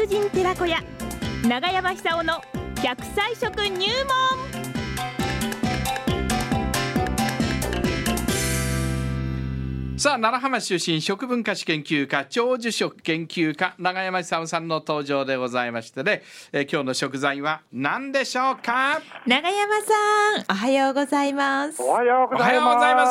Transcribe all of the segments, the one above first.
達人寺子屋長山久夫の100歳食入門。さあ奈良浜出身食文化史研究家長寿食研究家長山久夫さんの登場でございましてね、えー今日の食材は何でしょうか？長山さんおはようございます。おはようおはいようございま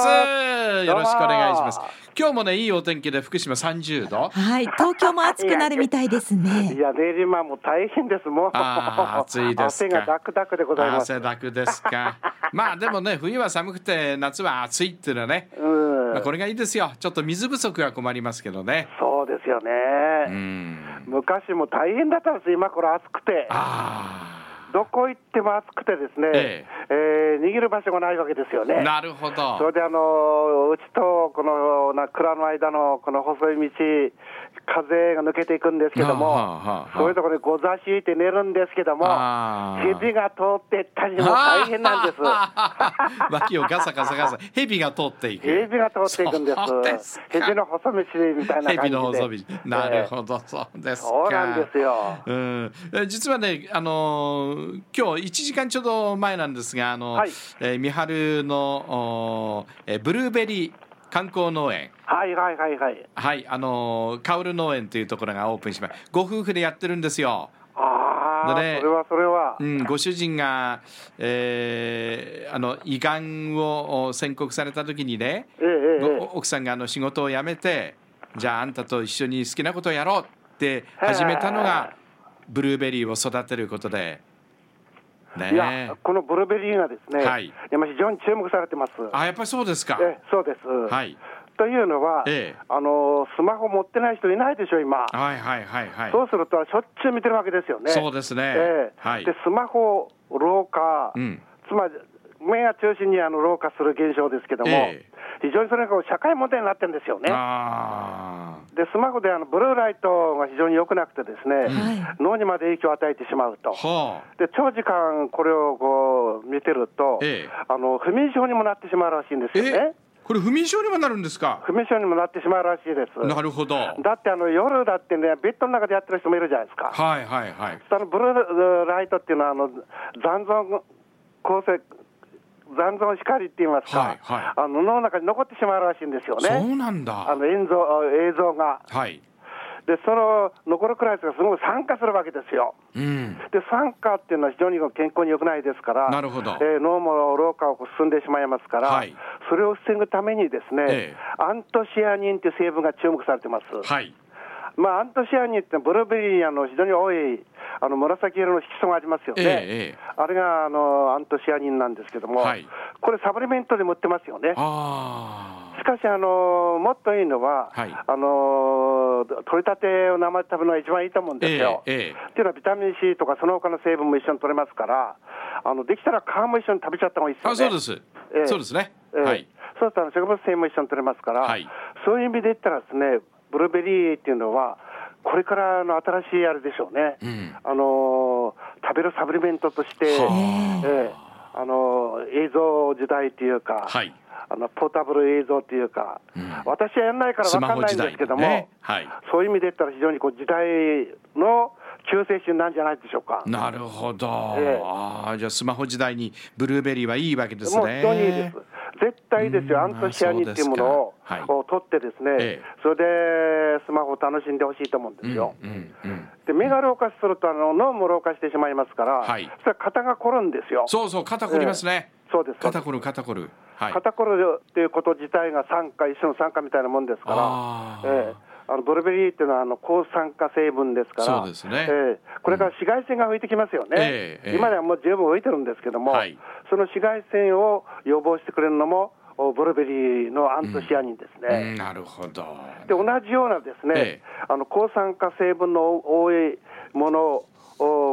す。よろしくお願いします今日もねいいお天気で福島30度はい東京も暑くなるみたいですいねや、練馬も大変です。もう。あー暑いですか汗がダクダクでございます。汗だくですか まあでもね冬は寒くて夏は暑いっていうのはね、うん。まあ、これがいいですよちょっと水不足は困りますけどねそうですようね。ん昔も大変だったんです。今これ暑くて。あどこ行っても暑くてですね。ええー逃げる場所がないわけですよあね。なるほどそれであのうちとこのな蔵の間のこの細い道、風が抜けていくんですけども、はあはあはあそういうところにご座敷いて寝るんですけども、蛇が通っていったりも大変なんです。脇をガサガサガサ蛇が通っていく蛇が通っていくんです。蛇の細道みたいな感じで。蛇の細道なるほど、そうですかそうなんですよ。うん、え実はね、あのー今日1時間ちょうど前なんですが、あのはいえー三春のおーえーブルーベリー観光農園、はいはいはいはい。はい、あのーカウル農園というところがオープンしました。ご夫婦でやってるんですよ。ああ、それはそれは。うん、ご主人が、えーあの胃がんをお宣告された時にね、ええええ奥さんがあの仕事を辞めてじゃああんたと一緒に好きなことをやろうって始めたのがブルーベリーを育てることでえ。いやね、このブルーベリーがですね、はい今非常に注目されてます。あやっぱりそうですかええそうです。はいというのは、ええあのスマホ持ってない人いないでしょ今。はいはいはいはいそうするとしょっちゅう見てるわけですよね。そうですねええはいでスマホ老化、うんつまり目が中心にあの老化する現象ですけども、ええ非常にそれが社会問題になってるんですよね。あでスマホであのブルーライトが非常に良くなくてですね、は脳にまで影響を与えてしまうとー。はで長時間これをこう見てると、ええあの不眠症にもなってしまうらしいんですあよねえ。これ不眠症にもなるんですか？不眠症にもなってしまうらしいです。なるほどはいだってあの夜だってね、ベッドの中でやってる人もいるじゃないですか。はいはいそのブルーライトっていうのはあの残存構成残存光って言いますか、はいはい。あの脳の中に残ってしまうらしいんですよそね。うなんだ。あの映像映像が。はい。でその残るくらいがすごい酸化するわけですよ。うん。で酸化っていうのは非常に健康に良くないですから、なるほど。えー脳も老化を進んでしまいますから、はい。それを防ぐためにですね、ええ。アントシアニンっていう成分が注目されてます。はい。まあ、アントシアニンってブルーベリーにあの非常に多いあの紫色の色素がありますよね、ええええあれがあのアントシアニンなんですけども、はい。これ、サプリメントでも売ってますよね。あしかし、あのもっといいのは、はい。あの取り立てを生で食べるのが一番いいと思うんですよ。ええええ。っていうのはビタミン C とかその他の成分も一緒に取れますから、ああのできたら皮も一緒に食べちゃった方がいいですよね。あそうです、ええ。そうですね、ええ。はい。そうすると植物繊維も一緒に取れますから、はい。そういう意味で言ったらですね、ブルーベリーっていうのは、これからの新しいあれでしょうね、うん。あのー食べるサプリメントとして、はええあのー映像時代っていうか、はい。あのポータブル映像っていうか、うん。私はやんないからス分かんないんですけども、ね。はい。そういう意味で言ったら非常にこう時代の救世主なんじゃないでしょうか。なるほど、ええ。ああじゃあスマホ時代にブルーベリーはいいわけですね。もう非常にいいです。絶対ですよ、うん。アントシアニンっていうものをを取ってですね、ええ。それでスマホを楽しんでほしいと思うんですよ。うんうんうん。で目が老化するとあの脳も老化してしまいますから、はい。それは肩が凝るんですよ。そうそう肩こりますね、そうですそうです。肩こる肩こる。はい。肩こるっていうこと自体が酸化、一種の酸化みたいなもんですからええ。あのブルーベリーっていうのはあの抗酸化成分ですから、そうですね。ええ。これから紫外線が浮いてきますよね、ええええ。今ではもう十分浮いてるんですけども、はい。その紫外線を予防してくれるのも、おブルーベリーのアントシアニンですうん。ね。なるほど。で同じようなですね、ええ。あの抗酸化成分の多いもの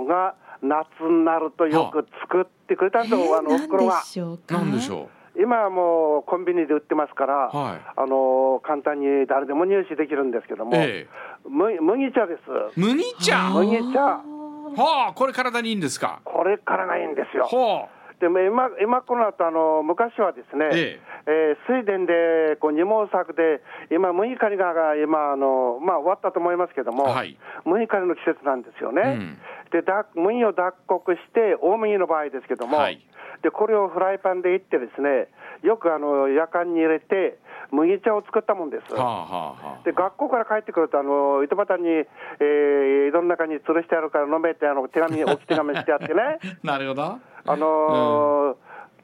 が夏になるとよく作ってくれたんですよ、あのおふくろが。しょうか？なんでしょ今はもうコンビニで売ってますから、はい。あの簡単に誰でも入手できるんですけども、ええ。麦麦茶です。麦茶？は麦茶、あ。これ体にいいんですか？これからがいいんですよ。はでも今今この後あの昔はですね、ええー水田でこう二毛作で、今、麦刈りが今あの、まあ、終わったと思いますけども、はい。麦刈りの季節なんですよね。うん。でだ麦を脱穀して、大麦の場合ですけども、はい。でこれをフライパンでいって、ですねよくあの夜間に入れて、麦茶を作ったもんです。はあはあはあ。で学校から帰ってくると、あの糸端に、えー井戸の中に吊るしてあるから飲めってあの手紙、置き手紙してあってね、なるほど。あのー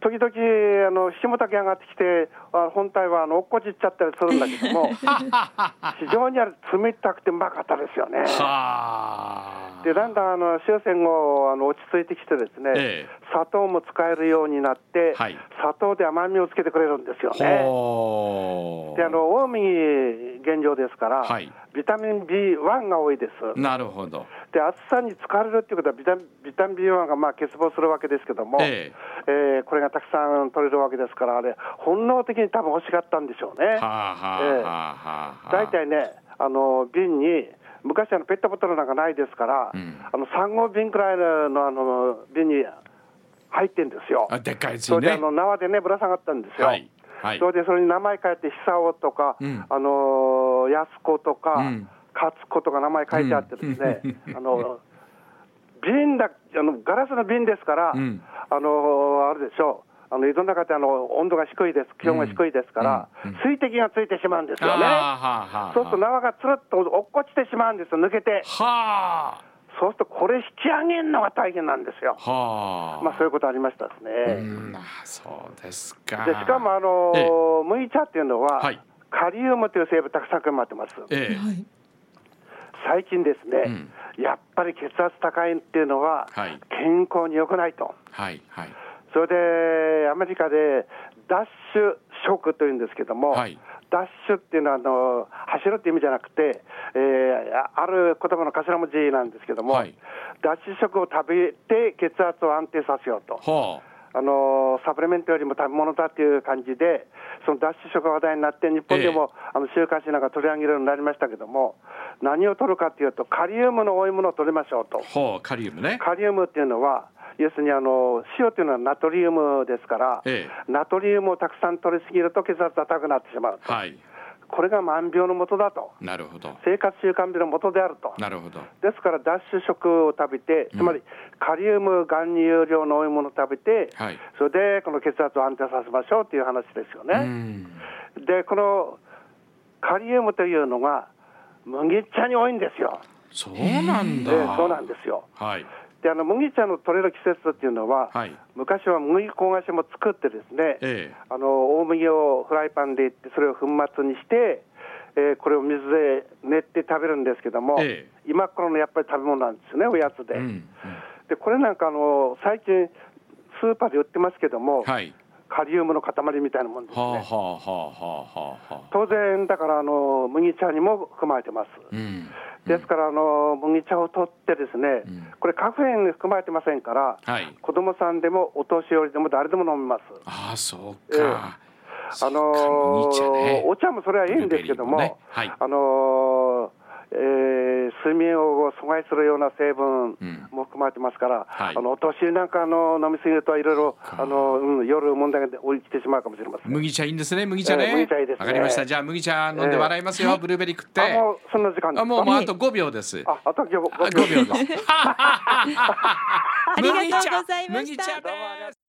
時々あの下丈上がってきて、あ本体はあの落っこちっちゃったりするんだけども、非常にあれ冷たくてうまかったですよね。はあでだんだんあの終戦後あの落ち着いてきてですね、ええ砂糖も使えるようになって、はい砂糖で甘みをつけてくれるんですよね。であの大麦原料ですから、はいビタミン B1 が多いです。なるほどで暑さに疲れるっていうことはビタミンビタミン B1 がまあ欠乏するわけですけども、ええーこれがたくさん取れるわけですから、あれ、本能的に多分欲しかったんでしょうね。はあはあはあはあ大体ね、あの瓶に、昔あのペットボトルなんかないですから、うんあの3号瓶くらいのあの瓶に入ってんですよ。あでっかいやつそにねれであの縄でねぶら下がったんですよ。はいはい。それでそれに名前書いて久男とか、うん。あの安子とか、うん。勝子とか名前書いてあってですね、うん。あの瓶だあのガラスの瓶ですから、うん。あのあれでしょう。あの井戸の中ってあの温度が低いです、気温が低いですから、うん。うん。水滴がついてしまうんですよね。そうすると縄がつるっと落っこちてしまうんですよ、抜けて。はあそうするとこれ引き上げるのが大変なんですよ。はあまあそういうことありましたですうね。んあそうですかでしかもあのえ麦茶っていうのは、はいカリウムという成分たくさん含まれてます。ええはい。最近ですね、やっぱり血圧高いっていうのははい健康に良くないと。はいはいそれでアメリカでダッシュショックというんですけども、はいダッシュっていうのはあの走るっていう意味じゃなくて、えーあある言葉の頭文字なんですけども、はいダッシュ食を食べて血圧を安定させようと。はあのサプリメントよりも食べ物だっていう感じで、その脱脂食が話題になって、日本でも、あの週刊誌なんか取り上げるようになりましたけども、何を取るかというと、カリウムの多いものを取りましょうと。カリウムねカリウムっていうのは、要するにあの塩というのはナトリウムですから、えナトリウムをたくさん取りすぎると血圧が高くなってしまうと、はい。これが万病のもとだと、なるほど。生活習慣病のもとであると。なるほど。ですから脱脂食を食べて、つまりカリウム含有量の多いものを食べて、はい。それでこの血圧を安定させましょうという話ですようね。ん。で、このカリウムというのが麦茶に多いんですよ。そうなんだ。でそうなんですよ。はいで、あの麦茶の取れる季節っていうのは、はい。昔は麦粉菓子も作ってですね、ええ。あの大麦をフライパンでいって、それを粉末にして、えーこれを水で練って食べるんですけども、え。今頃のやっぱり食べ物なんですよね、おやつで。うんうん。でこれなんかあの最近スーパーで売ってますけども、はいカリウムの塊みたいなもんですね。あはあはあはあはあ当然だからあの麦茶にも含まれてます。うん。ですからあの麦茶を取ってですね、ん。これカフェイン含まれてませんから、はい。子供さんでもお年寄りでも誰でも飲みます。ああそうええ。かあのそうか。麦茶ね。お茶もそれはいいんですけどもね。はい。あのーえー睡眠を阻害するような成分うん。も含まれてますから、はい。あのお年寄りなんかあの飲みすぎるといろいろか。あの、うん、夜問題が起きてしまうかもしれません。麦茶いいんですね麦茶ね。ええ麦茶いいですね。わかりました。じゃあ麦茶飲んで笑いますよブルーベリー食って。あもうそんな時間ですか？あもうもうあと5秒です。ああと5秒あ5秒ありがとうございました。麦茶麦茶です